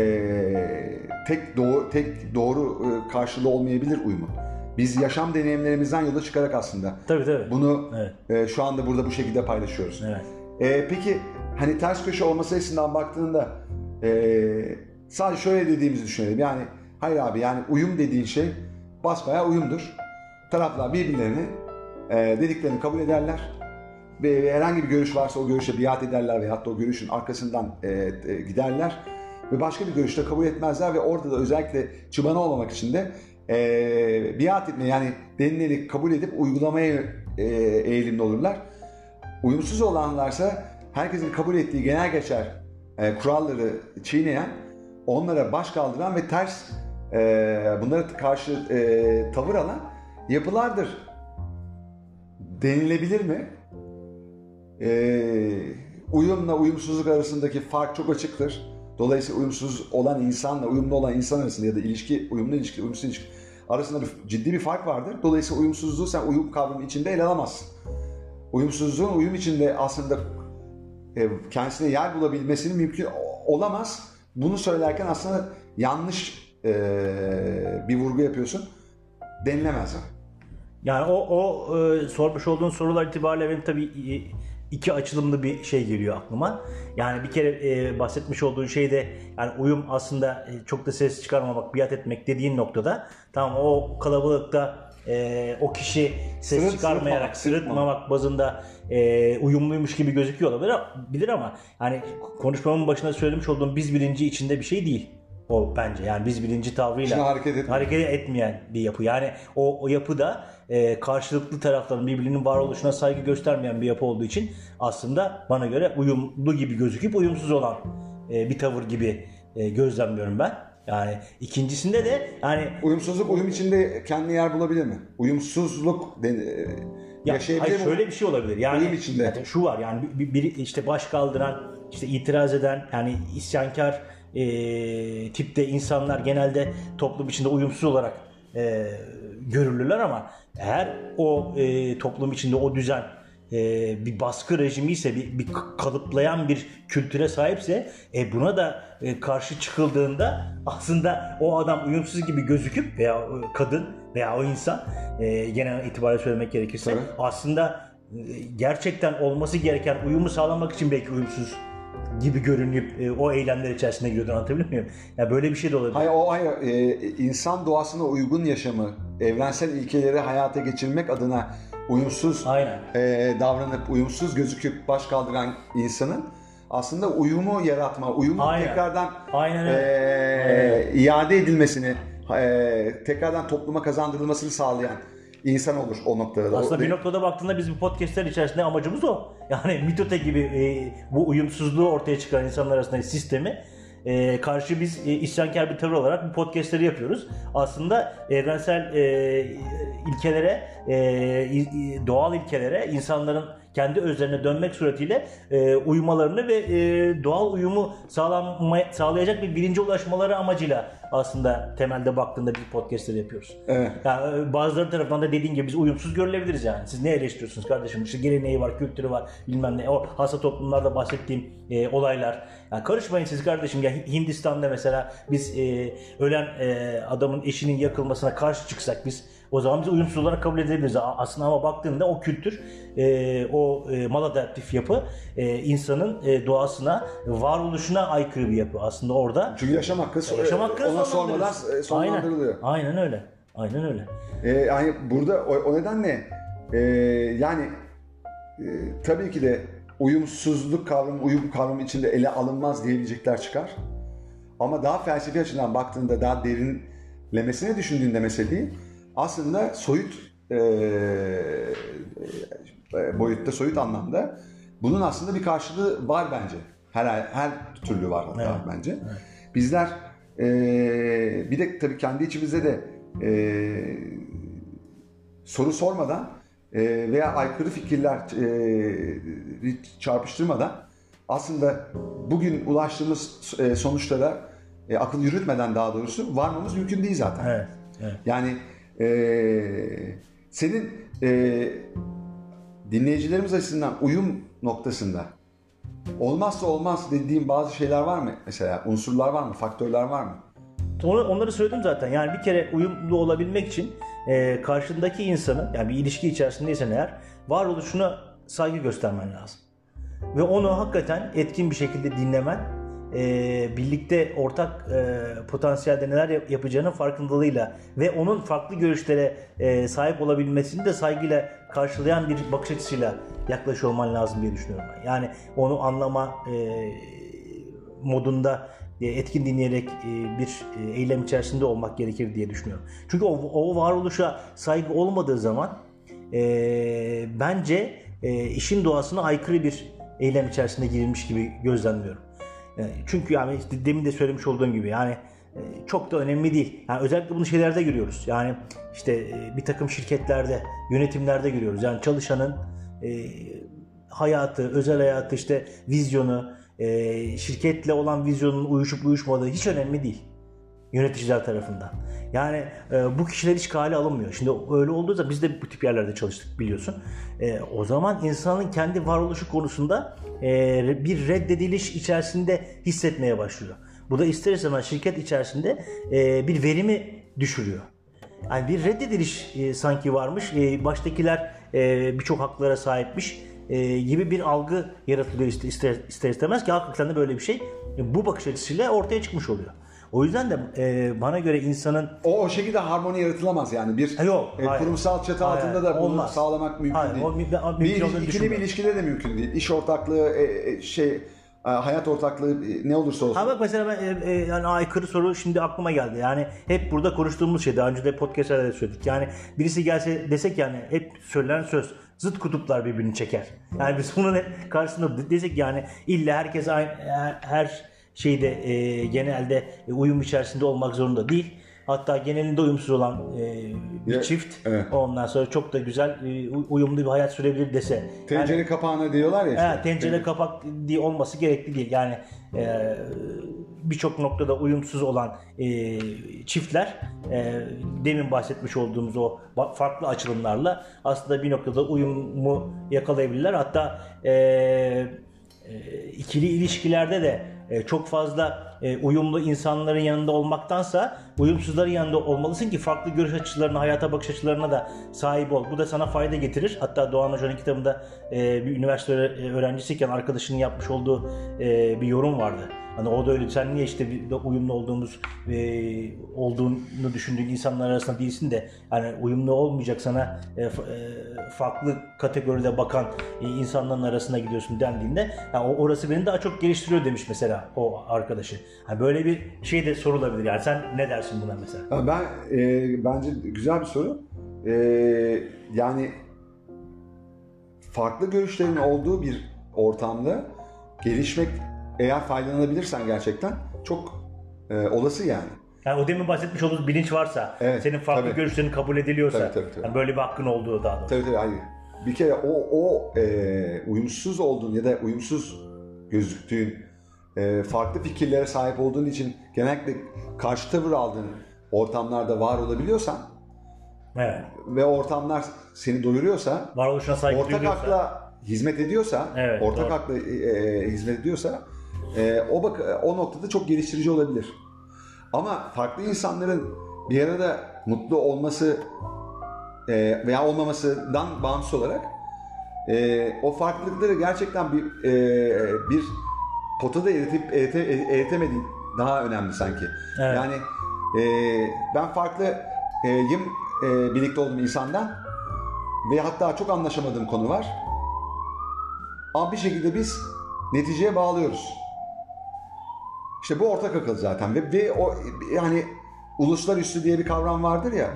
tek doğru tek doğru e, karşılığı olmayabilir uyumun. Biz yaşam deneyimlerimizden yola çıkarak aslında Tabii tabii. bunu Evet. e, şu anda burada bu şekilde paylaşıyoruz. Evet. E, peki hani ters köşe olması açısından baktığında e, sadece şöyle dediğimizi düşünelim. Yani hayır abi yani uyum dediğin şey basbayağı uyumdur. Taraflar birbirlerini e, dediklerini kabul ederler. Ve herhangi bir görüş varsa o görüşe biat ederler veyahut da o görüşün arkasından e, e, giderler. Ve başka bir görüşte kabul etmezler ve orada da özellikle çıbanı olmamak için de e, biat etme yani denileni kabul edip uygulamaya e, eğilimli olurlar. Uyumsuz olanlarsa herkesin kabul ettiği genel geçer e, kuralları çiğneyen, onlara baş kaldıran ve ters e, bunlara karşı e, tavır alan yapılardır. Denilebilir mi? E, uyumla uyumsuzluk arasındaki fark çok açıktır. Dolayısıyla uyumsuz olan insanla uyumlu olan insan arasında ya da ilişki, uyumlu ilişki, uyumsuz ilişki arasında bir, ciddi bir fark vardır. Dolayısıyla uyumsuzluğu sen uyum kavramı içinde ele alamazsın uyumsuzluğun uyum içinde aslında e, kendisine yer bulabilmesinin mümkün olamaz. Bunu söylerken aslında yanlış e, bir vurgu yapıyorsun. Denilemez. Yani o, o e, sormuş olduğun sorular itibariyle benim tabii iki açılımlı bir şey geliyor aklıma. Yani bir kere e, bahsetmiş olduğun şeyde yani uyum aslında e, çok da ses çıkarmamak, biat etmek dediğin noktada tamam o kalabalıkta e, o kişi ses Sırıt- çıkarmayarak, sırıtmamak, bazında e, uyumluymuş gibi gözüküyor olabilir bilir ama yani konuşmamın başında söylemiş olduğum biz bilinci içinde bir şey değil. O bence yani biz bilinci tavrıyla hareket etmiyor. hareket etmeyen bir yapı. Yani o, o yapıda e, karşılıklı tarafların birbirinin varoluşuna saygı göstermeyen bir yapı olduğu için aslında bana göre uyumlu gibi gözüküp uyumsuz olan e, bir tavır gibi e, gözlemliyorum ben. Yani ikincisinde de yani Uyumsuzluk uyum içinde kendine yer bulabilir mi? Uyumsuzluk den- e, Ya, yaşayabilir hayır, mi? şöyle bir şey olabilir. Yani Uyum içinde. zaten şu var yani bir, bir- işte baş kaldıran, işte itiraz eden, yani isyankar e, tipte insanlar genelde toplum içinde uyumsuz olarak e, görülürler ama eğer o e, toplum içinde o düzen e, bir baskı rejimi ise bir, bir kalıplayan bir kültüre sahipse e, buna da e, karşı çıkıldığında aslında o adam uyumsuz gibi gözüküp veya e, kadın veya o insan e, genel itibariyle söylemek gerekirse Tabii. aslında e, gerçekten olması gereken uyumu sağlamak için belki uyumsuz gibi görünüp e, o eylemler içerisinde giriyordu anlatabiliyor muyum? Ya böyle bir şey de olabilir. Hayır, o hayır. E, insan doğasına uygun yaşamı, evrensel ilkeleri hayata geçirmek adına uyumsuz Aynen. e, davranıp uyumsuz gözüküp baş kaldıran insanın aslında uyumu yaratma, uyumu Aynen. tekrardan Aynen e, öyle. iade edilmesini, e, tekrardan topluma kazandırılmasını sağlayan insan olur o noktada. da. Aslında bir noktada baktığında biz bu podcastler içerisinde amacımız o. Yani mitote gibi e, bu uyumsuzluğu ortaya çıkaran insanlar arasındaki sistemi e, karşı biz e, isyankar bir tavır olarak bu podcastleri yapıyoruz. Aslında evrensel e, ilkelere, e, doğal ilkelere insanların kendi özlerine dönmek suretiyle e, uyumalarını ve e, doğal uyumu sağlanma, sağlayacak bir bilince ulaşmaları amacıyla aslında temelde baktığında biz podcastleri yapıyoruz. Evet. Yani e, bazıları tarafından da dediğin gibi biz uyumsuz görülebiliriz yani. Siz ne eleştiriyorsunuz kardeşim? İşte geleneği var, kültürü var, bilmem ne. O hasta toplumlarda bahsettiğim e, olaylar. Yani karışmayın siz kardeşim. Ya Hindistan'da mesela biz e, ölen e, adamın eşinin yakılmasına karşı çıksak biz O zaman biz uyumsuz olarak kabul edebiliriz. Aslında ama baktığında o kültür, e, o e, maladaptif yapı e, insanın e, doğasına, varoluşuna aykırı bir yapı. Aslında orada Çünkü yaşam hakkı, so- yaşam hakkını ona sormadan e, sonlandırılıyor. Aynen, aynen öyle. Aynen öyle. E, yani burada o, o nedenle e, yani e, tabii ki de uyumsuzluk kavramı, uyum kavramı içinde ele alınmaz diyebilecekler çıkar. Ama daha felsefi açıdan baktığında, daha derinlemesine düşündüğünde meseleyi aslında soyut e, e, boyutta, soyut anlamda bunun aslında bir karşılığı var bence. Her her türlü var hatta Evet. bence. Bizler e, bir de tabii kendi içimizde de e, soru sormadan e, veya aykırı fikirler e, çarpıştırmadan aslında bugün ulaştığımız e, sonuçlara e, akıl yürütmeden daha doğrusu varmamız mümkün değil zaten. Evet. evet. Yani e, senin e, dinleyicilerimiz açısından uyum noktasında olmazsa olmaz dediğin bazı şeyler var mı? Mesela unsurlar var mı? Faktörler var mı? Onları söyledim zaten. Yani bir kere uyumlu olabilmek için e, karşındaki insanın yani bir ilişki içerisindeysen eğer varoluşuna saygı göstermen lazım. Ve onu hakikaten etkin bir şekilde dinlemen, e, birlikte ortak e, potansiyelde neler yap- yapacağının farkındalığıyla ve onun farklı görüşlere e, sahip olabilmesini de saygıyla karşılayan bir bakış açısıyla yaklaşıyor olman lazım diye düşünüyorum ben. Yani onu anlama e, modunda e, etkin dinleyerek e, bir e, eylem içerisinde olmak gerekir diye düşünüyorum. Çünkü o, o varoluşa saygı olmadığı zaman e, bence e, işin doğasına aykırı bir eylem içerisinde girilmiş gibi gözlemliyorum. E, çünkü yani işte demin de söylemiş olduğum gibi yani e, çok da önemli değil. Yani özellikle bunu şeylerde görüyoruz. Yani işte e, bir takım şirketlerde, yönetimlerde görüyoruz. Yani çalışanın hayatı, özel hayatı, işte vizyonu, şirketle olan vizyonun uyuşup uyuşmadığı hiç önemli değil yöneticiler tarafından. Yani e, bu kişiler hiç kale alınmıyor. Şimdi öyle olduğu zaman biz de bu tip yerlerde çalıştık biliyorsun. E, o zaman insanın kendi varoluşu konusunda e, bir reddediliş içerisinde hissetmeye başlıyor. Bu da ister istemez şirket içerisinde e, bir verimi düşürüyor. Yani bir reddediliş e, sanki varmış. E, baştakiler e, birçok haklara sahipmiş e, gibi bir algı yaratılıyor ister, ister, istemez ki hakikaten de böyle bir şey bu bakış açısıyla ortaya çıkmış oluyor. O yüzden de e, bana göre insanın O, o şekilde harmoni yaratılamaz yani. Bir Ha, yok, e, hayır. kurumsal çatı Hayır, altında da bunu olmaz. sağlamak mümkün Hayır, değil. o bir mümkün olduğunu ikili bir ilişkide de mümkün değil. İş ortaklığı, e, e, şey e, hayat ortaklığı e, ne olursa olsun. Ha bak mesela ben e, e, yani aykırı soru şimdi aklıma geldi. Yani hep burada konuştuğumuz şey daha önce de podcastlerde de söyledik. Yani birisi gelse desek yani hep söylenen söz zıt kutuplar birbirini çeker. Yani biz bunun hep karşısında desek yani illa herkes aynı her, her şeyde e, genelde e, uyum içerisinde olmak zorunda değil. Hatta genelinde uyumsuz olan e, bir Ya, çift evet. ondan sonra çok da güzel e, uyumlu bir hayat sürebilir dese. Yani- Tencere kapağına diyorlar ya işte. Evet, tencere kapak diye olması gerekli değil. Yani e, birçok noktada uyumsuz olan e, çiftler e, demin bahsetmiş olduğumuz o farklı açılımlarla aslında bir noktada uyumu yakalayabilirler. Hatta e, e, ikili ilişkilerde de e, çok fazla e, uyumlu insanların yanında olmaktansa uyumsuzların yanında olmalısın ki farklı görüş açılarına, hayata bakış açılarına da sahip ol. Bu da sana fayda getirir. Hatta Doğan Hoca'nın kitabında e, bir üniversite öğre- öğrencisiyken arkadaşının yapmış olduğu e, bir yorum vardı. Hani o da öyle sen niye işte bir de uyumlu olduğumuz e, olduğunu düşündüğün insanlar arasında değilsin de yani uyumlu olmayacak sana e, e, farklı kategoride bakan e, insanların arasına gidiyorsun dendiğinde yani orası beni daha çok geliştiriyor demiş mesela o arkadaşı. Yani böyle bir şey de sorulabilir yani sen ne dersin buna mesela? Ben e, bence güzel bir soru. E, yani farklı görüşlerin olduğu bir ortamda gelişmek eğer faydalanabilirsen gerçekten çok e, olası yani. Yani o demin bahsetmiş olduğumuz bilinç varsa, Evet, senin farklı tabii. görüşlerin kabul ediliyorsa, Tabii, tabii, tabii. yani böyle bir hakkın olduğu daha doğrusu. Tabii tabii hayır. Bir kere o, o e, uyumsuz olduğun ya da uyumsuz gözüktüğün e, farklı fikirlere sahip olduğun için genellikle karşı tavır aldığın ortamlarda var olabiliyorsan Evet. ve ortamlar seni doyuruyorsa Varoluşuna saygı ortak duyuyorsa. akla hizmet ediyorsa, Evet, ortak doğru. akla e, e, hizmet ediyorsa e, o bak o noktada çok geliştirici olabilir. Ama farklı insanların bir arada mutlu olması e, veya olmamasından bağımsız olarak e, o farklılıkları gerçekten bir e, bir potada eritip erite, eritemediğin daha önemli sanki. Evet. Yani e, ben farklı e, e, birlikte olduğum insandan ve hatta çok anlaşamadığım konu var. Ama bir şekilde biz neticeye bağlıyoruz. İşte bu ortak akıl zaten ve, ve o yani uluslararası diye bir kavram vardır ya.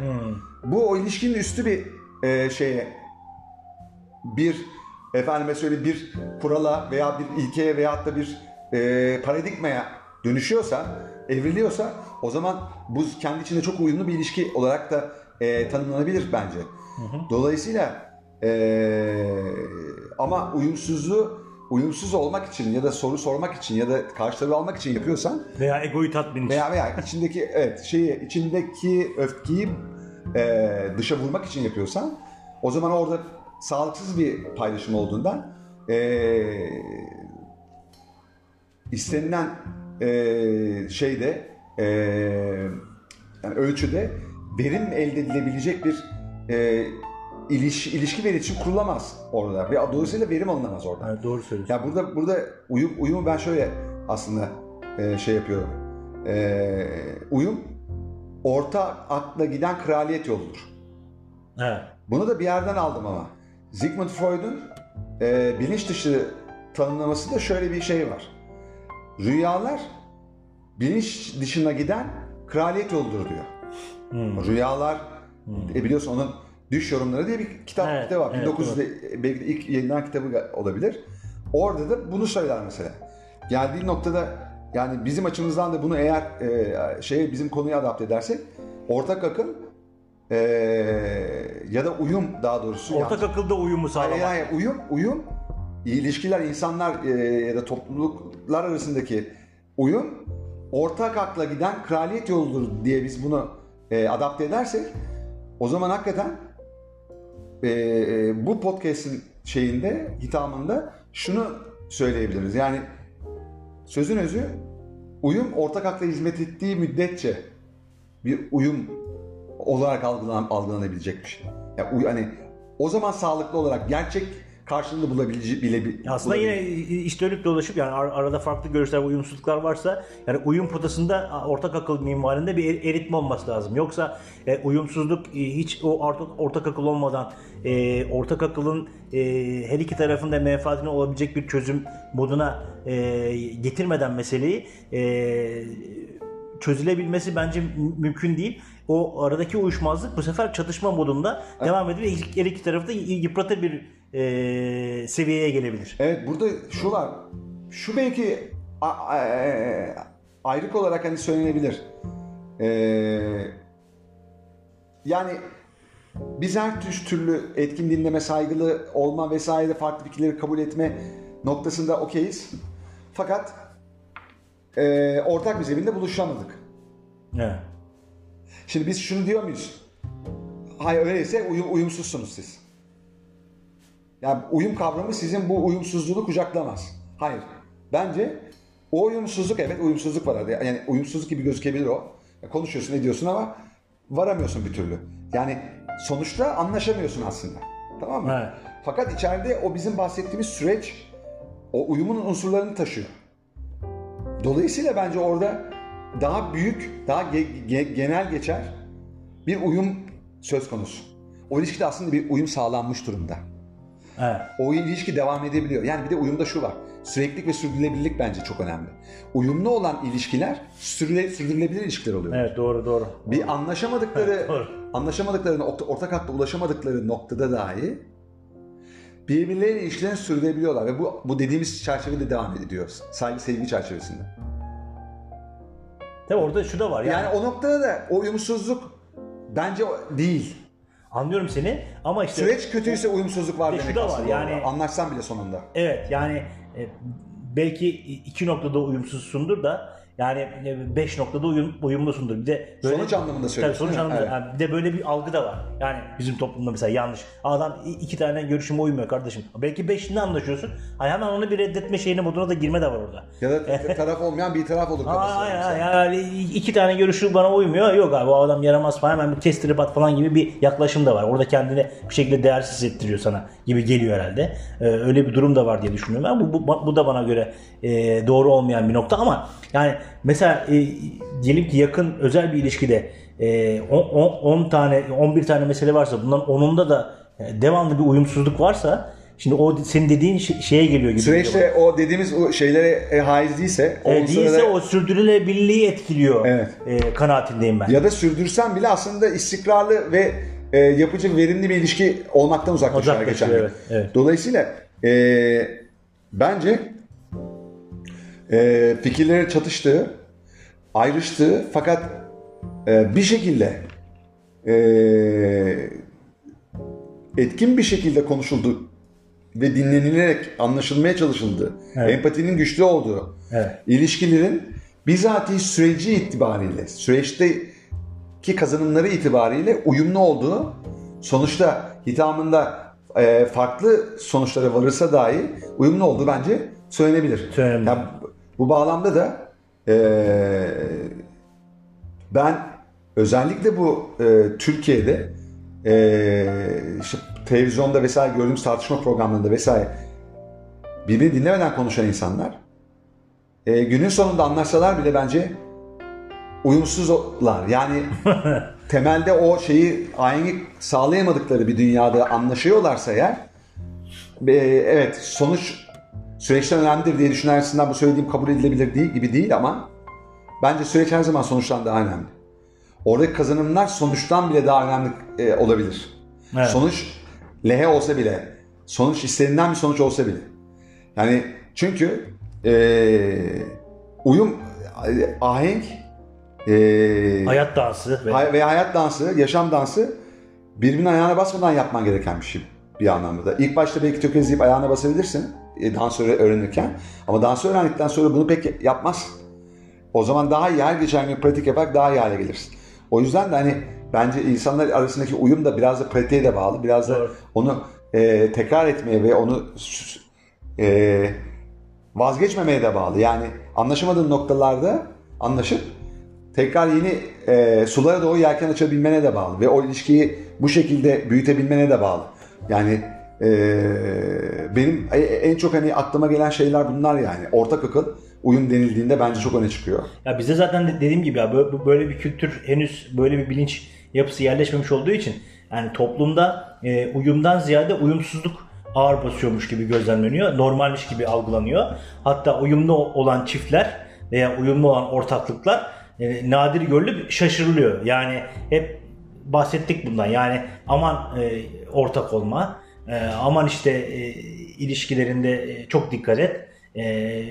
Bu o ilişkinin üstü bir e, şeye bir efendime söyle bir kurala veya bir ilkeye veyahut da bir e, paradigmaya dönüşüyorsa, evriliyorsa o zaman bu kendi içinde çok uyumlu bir ilişki olarak da e, tanımlanabilir bence. Dolayısıyla e, ama uyumsuzluğu uyumsuz olmak için ya da soru sormak için ya da karşılığı almak için yapıyorsan Veya egoyu tatmin için. veya veya içindeki evet şeyi içindeki öfkeyi e, dışa vurmak için yapıyorsan o zaman orada sağlıksız bir paylaşım olduğundan e, istenilen e, şeyde e, yani ölçüde verim elde edilebilecek bir e, ilişki, ilişki veri için kurulamaz orada ve dolayısıyla verim alınamaz orada. Evet, doğru söylüyorsun. Ya burada burada uyum uyumu ben şöyle aslında e, şey yapıyorum. E, uyum orta akla giden kraliyet yoludur. Evet. Bunu da bir yerden aldım ama. Sigmund Freud'un e, bilinç dışı tanımlamasında şöyle bir şey var. Rüyalar bilinç dışına giden kraliyet yoludur diyor. Rüyalar e, biliyorsun onun Düş Yorumları diye bir kitap Evet, kitabı var. evet, 1900'de belki ilk yayınlanan kitabı olabilir. Orada da bunu söyler mesela. Geldiği noktada yani bizim açımızdan da bunu eğer e, şeye bizim konuya adapte edersek ortak akıl e, ya da uyum daha doğrusu Ortak akılda uyumu yani, sağlamak. yani uyum uyum ilişkiler insanlar e, ya da topluluklar arasındaki uyum ortak akla giden kraliyet yoludur diye biz bunu e, adapte edersek o zaman hakikaten e, e, bu podcast'in şeyinde hitamında şunu söyleyebiliriz. Yani sözün özü uyum ortak akla hizmet ettiği müddetçe bir uyum olarak algılan, algılanabilecek bir şey. Yani uy- hani o zaman sağlıklı olarak gerçek karşılığını bulabilecek bile Aslında yine işte dönüp dolaşıp yani ar- arada farklı görüşler ve uyumsuzluklar varsa yani uyum potasında ortak akıl minvalinde bir er- eritme olması lazım. Yoksa e, uyumsuzluk e, hiç o ortak, ortak akıl olmadan e, ortak akılın e, her iki tarafında menfaatine olabilecek bir çözüm moduna e, getirmeden meseleyi e, çözülebilmesi bence mü- mümkün değil. O aradaki uyuşmazlık bu sefer çatışma modunda devam edip her iki tarafı da yıpratır bir e, seviyeye gelebilir. Evet burada şu var. Şu belki a- a- e, ayrık olarak hani söylenebilir. Ee, yani biz her tür- türlü etkin dinleme, saygılı olma vesaire farklı fikirleri kabul etme noktasında okeyiz. Fakat e, ortak bir zeminde buluşamadık. Evet. Şimdi biz şunu diyor muyuz? Hayır öyleyse uyum, uyumsuzsunuz siz. Yani uyum kavramı sizin bu uyumsuzluğu kucaklamaz. Hayır. Bence o uyumsuzluk evet uyumsuzluk var arada. Yani uyumsuzluk gibi gözükebilir o. Ya konuşuyorsun ediyorsun ama varamıyorsun bir türlü. Yani sonuçta anlaşamıyorsun aslında. Tamam mı? Evet. Fakat içeride o bizim bahsettiğimiz süreç o uyumun unsurlarını taşıyor. Dolayısıyla bence orada daha büyük, daha ge- ge- genel geçer bir uyum söz konusu. O ilişkide aslında bir uyum sağlanmış durumda. Evet. O ilişki devam edebiliyor. Yani bir de uyumda şu var. Süreklilik ve sürdürülebilirlik bence çok önemli. Uyumlu olan ilişkiler sürüle, sürdürülebilir ilişkiler oluyor. Evet doğru doğru. Bir anlaşamadıkları, Doğru. anlaşamadıkları ortak hakta ulaşamadıkları noktada dahi birbirleriyle ilişkilerini sürdürebiliyorlar ve bu bu dediğimiz çerçevede devam ediyor. Saygı sevgi çerçevesinde. Tabii orada şu da var yani, Yani o noktada da o uyumsuzluk bence değil. Anlıyorum seni ama işte Süreç kötüyse uyumsuzluk var demek da var, aslında. yani-. Anlaşsan bile sonunda. evet yani e, belki iki noktada uyumsuzsundur da Yani 5 noktada uyum, uyumlusundur. Bir de böyle, Sonuç anlamında Tabii söylüyorsun, sonuç değil mi? anlamında. Evet. Yani bir de böyle bir algı da var. Yani bizim toplumda mesela yanlış. Adam iki tane görüşüme uymuyor kardeşim. Belki beşinde anlaşıyorsun. Ay hemen onu bir reddetme şeyine moduna da girme de var orada. Ya da taraf olmayan bir taraf olur kafasında. Aynen mesela. yani iki tane görüşü bana uymuyor. Yok abi o adam yaramaz falan hemen bir kestirip at falan gibi bir yaklaşım da var. Orada kendini bir şekilde değersiz hissettiriyor sana gibi geliyor herhalde. Ee, öyle bir durum da var diye düşünüyorum ben. Bu, bu, bu da bana göre e, doğru olmayan bir nokta ama yani mesela e, diyelim ki yakın özel bir ilişkide e, 10 tane 11 tane mesele varsa bunların 10'unda da e, devamlı bir uyumsuzluk varsa şimdi o senin dediğin şe- şeye geliyor gibi. Süreçte o dediğimiz o şeylere e, haiz değilse o E, değilse sırada- o sürdürülebilirliği etkiliyor. Evet. E, kanaatindeyim ben. ya da sürdürsen bile aslında istikrarlı ve e, yapıcı verimli bir ilişki olmaktan uzaklaşıyor. Uzaklaşıyor, geçen evet, evet. Dolayısıyla e, bence e, fikirlerin çatıştığı, ayrıştığı fakat e, bir şekilde e, etkin bir şekilde konuşuldu ve dinlenilerek anlaşılmaya çalışıldı. Evet. Empatinin güçlü olduğu, Evet. ilişkilerin bizatihi süreci itibariyle, süreçteki kazanımları itibariyle uyumlu olduğu, sonuçta hitamında e, farklı sonuçlara varırsa dahi uyumlu olduğu bence söylenebilir. Söylenebilir. Yani bu bağlamda da e, ben özellikle bu e, Türkiye'de e, işte televizyonda vesaire gördüğümüz tartışma programlarında vesaire birbirini dinlemeden konuşan insanlar e, günün sonunda anlaşsalar bile bence uyumsuzlar. Yani temelde o şeyi aynı sağlayamadıkları bir dünyada anlaşıyorlarsa eğer e, evet sonuç süreçten önemlidir diye düşünersinden bu söylediğim kabul edilebilir değil gibi değil ama bence süreç her zaman sonuçtan daha önemli. Oradaki kazanımlar sonuçtan bile daha önemli e, olabilir. Evet. Sonuç lehe olsa bile, sonuç istenilen bir sonuç olsa bile. Yani çünkü e, uyum, ahenk e, Hayat dansı ve hay- ve hayat dansı, yaşam dansı birbirinin ayağına basmadan yapman gereken bir şey bir anlamda da. İlk başta belki tökezleyip ayağına basabilirsin e, dans öğre- öğrenirken ama dans öğrendikten sonra bunu pek yapmaz. O zaman daha iyi her geçen gün pratik yaparak daha iyi hale gelirsin. O yüzden de hani bence insanlar arasındaki uyum da biraz da pratiğe de bağlı. Biraz da Doğru. onu e, tekrar etmeye ve onu e, vazgeçmemeye de bağlı. Yani anlaşamadığın noktalarda anlaşıp tekrar yeni e, sulara doğru yelken açabilmene de bağlı. Ve o ilişkiyi bu şekilde büyütebilmene de bağlı. Yani e, benim e- en çok hani aklıma gelen şeyler bunlar yani. Ortak akıl uyum denildiğinde bence çok öne çıkıyor. ya bizde zaten de- dediğim gibi ya böyle bir kültür henüz böyle bir bilinç yapısı yerleşmemiş olduğu için yani toplumda e, uyumdan ziyade uyumsuzluk ağır basıyormuş gibi gözlemleniyor. Normalmiş gibi algılanıyor. Hatta uyumlu olan çiftler veya uyumlu olan ortaklıklar e, nadir görülüp şaşırılıyor. Yani hep bahsettik bundan. Yani aman e, ortak olma, e, aman işte e, ilişkilerinde e, çok dikkat et. E,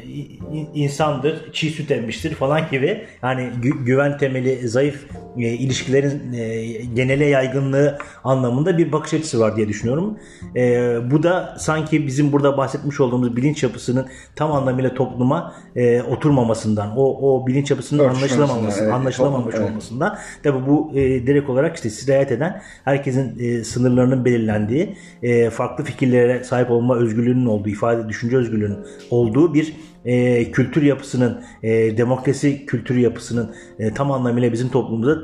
in- insandır, çiğ süt emmiştir falan gibi. Yani gü- güven temeli zayıf e, ilişkilerin e, genele yaygınlığı anlamında bir bakış açısı var diye düşünüyorum. E, bu da sanki bizim burada bahsetmiş olduğumuz bilinç yapısının tam anlamıyla topluma e, oturmamasından, o o bilinç yapısının anlaşılamaması, evet. anlaşılamamış Evet. olmasından. Tabii bu e, direkt olarak işte sirayet eden herkesin e, sınırlarının belirlendiği, e, farklı fikirlere sahip olma özgürlüğünün olduğu, ifade düşünce özgürlüğünün olduğu bir e, kültür yapısının, e, demokrasi kültür yapısının e, tam anlamıyla bizim toplumumuza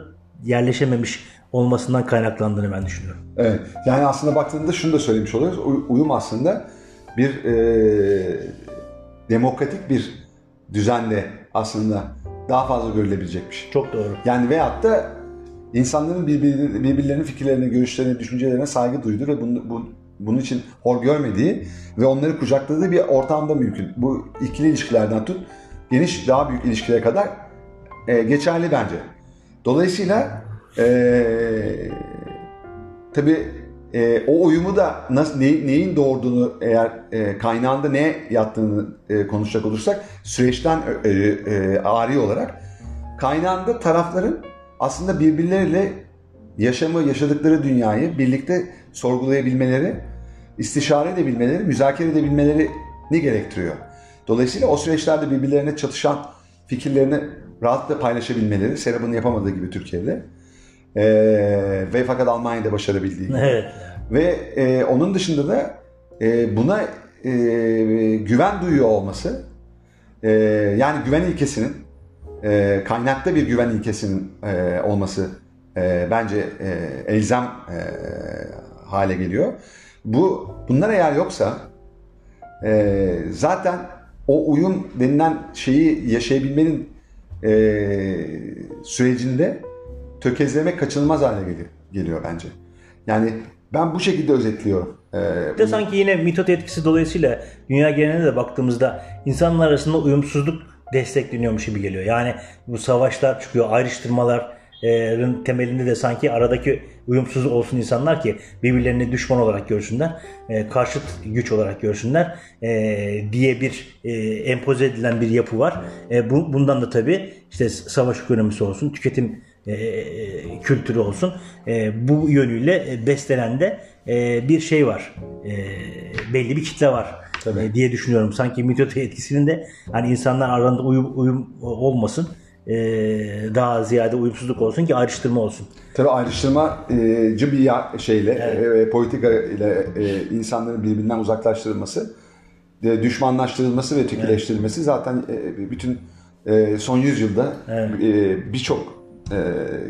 yerleşememiş olmasından kaynaklandığını ben düşünüyorum. Evet. Yani aslında baktığında şunu da söylemiş oluyoruz. Uy- Uyum aslında bir e, demokratik bir düzenle aslında daha fazla görülebilecek bir şey. Çok doğru. Yani veyahut da insanların birbir- birbirlerinin fikirlerine, görüşlerine, düşüncelerine saygı duyduğu ve bunu, bu, bunun için hor görmediği ve onları kucakladığı bir ortamda mümkün. Bu ikili ilişkilerden tut, geniş daha büyük ilişkilere kadar e, geçerli bence. Dolayısıyla e, tabii e, o uyumu da nasıl ne- neyin doğurduğunu eğer e, kaynağında ne yattığını e, konuşacak olursak süreçten e, e, ari olarak kaynağında tarafların aslında birbirleriyle yaşamı, yaşadıkları dünyayı birlikte sorgulayabilmeleri, istişare edebilmeleri, müzakere edebilmelerini gerektiriyor. Dolayısıyla o süreçlerde birbirlerine çatışan fikirlerini rahatlıkla paylaşabilmeleri. Serap'ın yapamadığı gibi Türkiye'de. Ee, ve fakat Almanya'da başarabildiği gibi. Evet. Ve e, onun dışında da e, buna e, güven duyuyor olması, e, yani güven ilkesinin, e, kaynakta bir güven ilkesinin e, olması e, bence e, elzem e, hale geliyor. Bu Bunlar eğer yoksa e, zaten o uyum denilen şeyi yaşayabilmenin e, sürecinde tökezlemek kaçınılmaz hale geliyor, geliyor bence. Yani ben bu şekilde özetliyorum. Ee, de sanki yine mitot etkisi dolayısıyla dünya geneline de baktığımızda insanlar arasında uyumsuzluk destekleniyormuş gibi geliyor. Yani bu savaşlar çıkıyor, ayrıştırmaların temelinde de sanki aradaki uyumsuz olsun insanlar ki birbirlerini düşman olarak görsünler, karşıt güç olarak görsünler diye bir empoze edilen bir yapı var. E, bu, bundan da tabii işte savaş ekonomisi olsun, tüketim kültürü olsun. Bu yönüyle beslenen de bir şey var. Belli bir kitle var Tabii. diye düşünüyorum. Sanki mitote etkisinin de hani insanlar aralarında uyum, uyum olmasın. E, daha ziyade uyumsuzluk olsun ki ayrıştırma olsun. Tabii ayrıştırmacı bir şeyle, e, politika ile e, insanların birbirinden uzaklaştırılması, e, düşmanlaştırılması ve tükileştirilmesi zaten e, bütün e, son yüzyılda e, birçok e,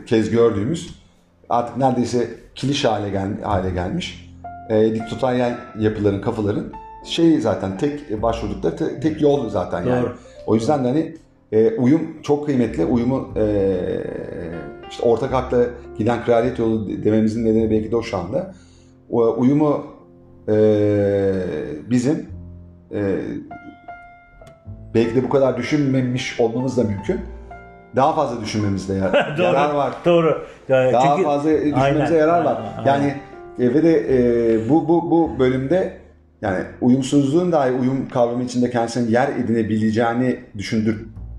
kez gördüğümüz artık neredeyse kiliş hale, gel, hale gelmiş e, diktatöryel yapıların, kafaların şey zaten tek başvurdukları te- tek yol zaten yani. Doğru. O yüzden de hani e, uyum çok kıymetli. Uyumu e, işte ortak hakla giden kraliyet yolu dememizin nedeni belki de o şu anda. O, uyumu e, bizim e, belki de bu kadar düşünmemiş olmamız da mümkün. Daha fazla düşünmemizde yarar, Doğru. yarar var. Doğru. Yani Daha çünkü- fazla düşünmemize Aynen, yarar var. aynen. Yani e, ve de e, bu bu bu bölümde yani uyumsuzluğun dahi uyum kavramı içinde kendisini yer edinebileceğini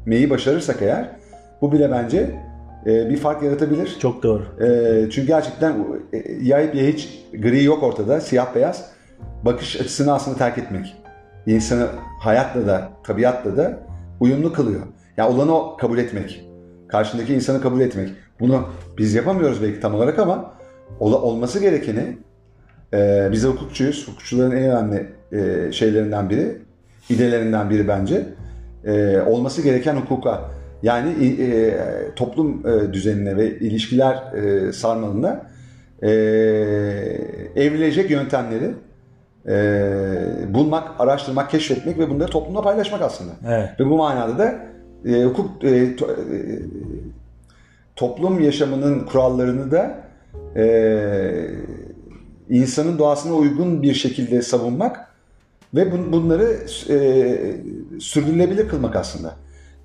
düşündürmeyi başarırsak eğer bu bile bence e, bir fark yaratabilir. çok doğru. E, çünkü gerçekten e, ya hep ya hiç gri yok ortada, siyah beyaz. Bakış açısını aslında terk etmek. İnsanı hayatla da, tabiatla da uyumlu kılıyor. Ya olanı o kabul etmek. Karşındaki insanı kabul etmek. Bunu biz yapamıyoruz belki tam olarak ama ola- olması gerekeni e, biz de hukukçuyuz. Hukukçuların en önemli e, şeylerinden biri, idelerinden biri bence. E, olması gereken hukuka. Yani e, toplum e, düzenine ve ilişkiler e, sarmalına e, evrilecek yöntemleri e, bulmak, araştırmak, keşfetmek ve bunları toplumla paylaşmak aslında. Evet. Ve bu manada da e, hukuk e, to- e, toplum yaşamının kurallarını da e, insanın doğasına uygun bir şekilde savunmak ve bun- bunları e, sürdürülebilir kılmak aslında.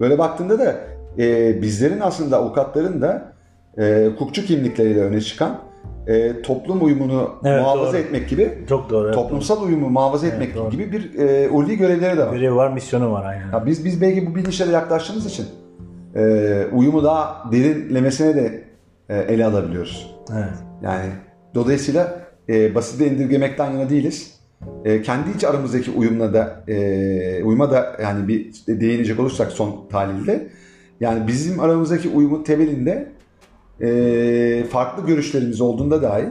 Böyle baktığında da e, bizlerin aslında avukatların da e, hukukçu kimlikleriyle öne çıkan e, toplum uyumunu Evet, muhafaza doğru. etmek gibi Çok doğru. evet. toplumsal uyumu muhafaza etmek doğru. gibi bir e, ulvi görevleri de var. Görevi var, misyonu var aynen. Ya biz biz belki bu bilinçlere yaklaştığımız için e, uyumu daha derinlemesine de e, ele alabiliyoruz. Evet. Yani dolayısıyla e, basite indirgemekten yana değiliz. E, kendi iç aramızdaki uyumla da e, uyuma da yani bir değinecek olursak son tahlilde yani bizim aramızdaki uyumun temelinde e, farklı görüşlerimiz olduğunda dahi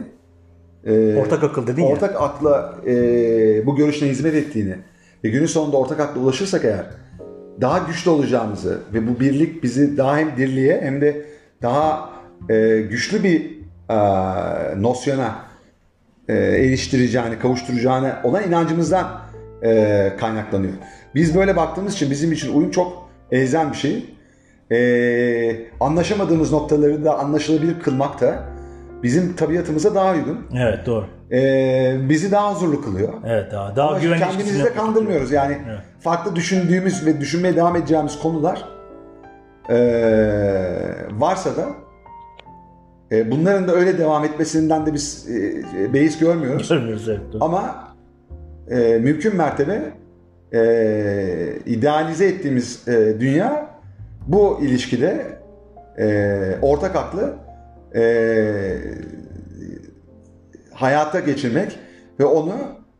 e, Ortak akıl dedin ya. ortak akla e, bu görüşüne hizmet ettiğini ve günün sonunda ortak akla ulaşırsak eğer daha güçlü olacağımızı ve bu birlik bizi daha hem dirliğe hem de daha e, güçlü bir e, nosyona e, eriştireceğini, kavuşturacağını olan inancımızdan e, kaynaklanıyor. Biz böyle baktığımız için bizim için uyum çok elzem bir şey. E, anlaşamadığımız noktaları da anlaşılabilir kılmak da bizim tabiatımıza daha uygun. Evet doğru. E, bizi daha huzurlu kılıyor. Evet daha, daha Ama güvenli kendimizi de kandırmıyoruz. Yani Evet. farklı düşündüğümüz ve düşünmeye devam edeceğimiz konular eee, varsa da e, bunların da öyle devam etmesinden de biz e, beis görmüyoruz. Görmüyoruz evet. doğru. Ama e, mümkün mertebe e, idealize ettiğimiz e, dünya bu ilişkide e, ortak aklı e, hayata geçirmek ve onu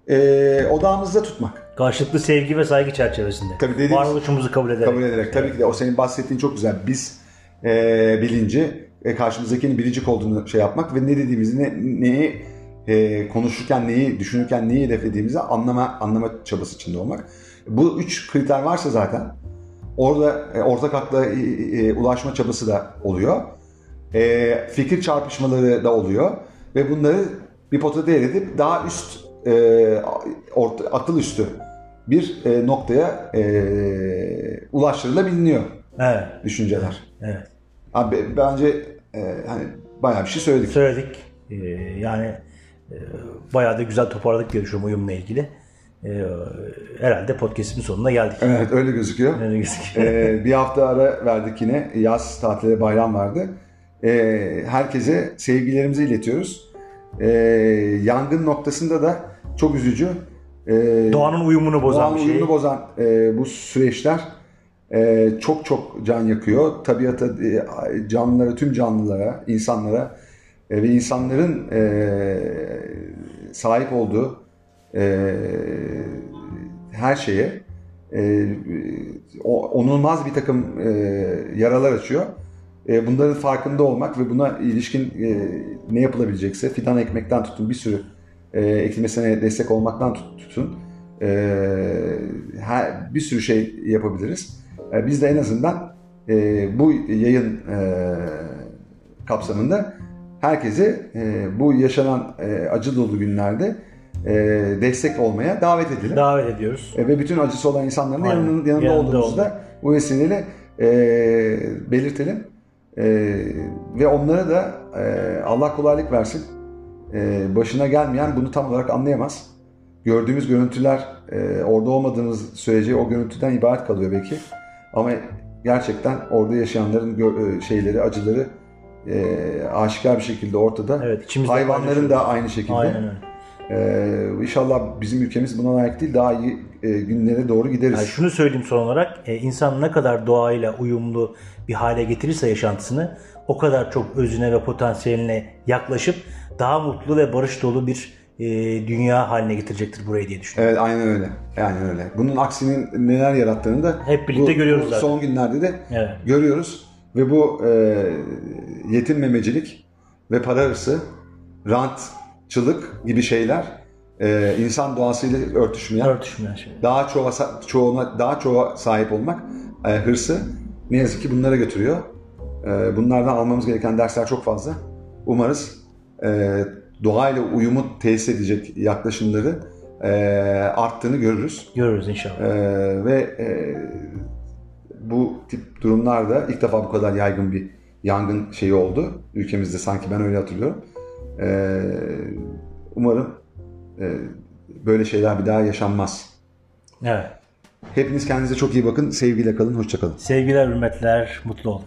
e, odağımızda tutmak. Karşılıklı sevgi ve saygı çerçevesinde. Tabii dediğimiz- Varoluşumuzu kabul ederek. kabul ederek. Tabii ki de o senin bahsettiğin çok güzel. Biz e, bilinci e, karşımızdakinin biricik olduğunu şey yapmak ve ne dediğimizi ne, neyi e, konuşurken neyi düşünürken neyi hedeflediğimizi anlama anlama çabası içinde olmak. Bu üç kriter varsa zaten orada e, ortak akla e, e, ulaşma çabası da oluyor. E, fikir çarpışmaları da oluyor ve bunları bir potada yer edip daha üst e, orta, akıl üstü bir e, noktaya e, ulaştırılabiliyor Evet. düşünceler. Evet. Abi bence e, hani bayağı bir şey söyledik. Söyledik. Ee, yani e, bayağı da güzel toparladık düşünüyorum uyumla ilgili. Ee, herhalde podcast'in sonuna geldik. Evet öyle gözüküyor. Öyle gözüküyor. E, bir hafta ara verdik yine. Yaz tatili bayram vardı. E, herkese sevgilerimizi iletiyoruz. E, yangın noktasında da çok üzücü. E, Doğanın uyumunu bozan Doğanın bir şey. uyumunu bozan e, bu süreçler e, çok çok can yakıyor. Tabiata, e, canlılara, tüm canlılara, insanlara e, ve insanların e, sahip olduğu e, her şeye e, o- onulmaz bir takım e, yaralar açıyor. E, bunların farkında olmak ve buna ilişkin e, ne yapılabilecekse fidan ekmekten tutun bir sürü e, ekilmesine destek olmaktan tut- tutun e, her, bir sürü şey yapabiliriz. E, biz de en azından e, bu yayın e, kapsamında herkese e, bu yaşanan e, acı dolu günlerde e, destek olmaya davet edelim. Davet ediyoruz. E, ve bütün acısı olan insanların Aynen. yanında, yanında, Yanında olduğumuzu da bu vesileyle e, belirtelim. E, ve onlara da e, Allah kolaylık versin. E, başına gelmeyen bunu tam olarak anlayamaz. Gördüğümüz görüntüler e, orada olmadığımız sürece o görüntüden ibaret kalıyor belki. Ama gerçekten orada yaşayanların e, şeyleri, acıları e, aşikar bir şekilde ortada. Evet, Hayvanların da aynı şekilde. Aynen öyle. Ee, inşallah bizim ülkemiz buna layık değil. Daha iyi e, günlere doğru gideriz. Yani şunu söyleyeyim son olarak. e, insan ne kadar doğayla uyumlu bir hale getirirse yaşantısını o kadar çok özüne ve potansiyeline yaklaşıp daha mutlu ve barış dolu bir e, dünya haline getirecektir burayı diye düşünüyorum. Evet aynen öyle. Aynen öyle. Bunun aksinin neler yarattığını da Hep birlikte bu- görüyoruz zaten. Son günlerde de Evet. görüyoruz. Ve bu e, yetinmemecilik ve para hırsı, rantçılık gibi şeyler e, insan doğasıyla örtüşmeyen, Örtüşmeyen şey. daha çoğa, çoğuna, daha çoğa sahip olmak e, hırsı ne yazık ki bunlara götürüyor. E, bunlardan almamız gereken dersler çok fazla. Umarız e, doğayla uyumu tesis edecek yaklaşımları e, arttığını görürüz. Görürüz inşallah. E, ve e, bu tip durumlarda ilk defa bu kadar yaygın bir yangın şeyi oldu. Ülkemizde sanki ben öyle hatırlıyorum. E, umarım e, böyle şeyler bir daha yaşanmaz. Evet. Hepiniz kendinize çok iyi bakın. Sevgiyle kalın. Hoşçakalın. Sevgiler, hürmetler, mutlu olun.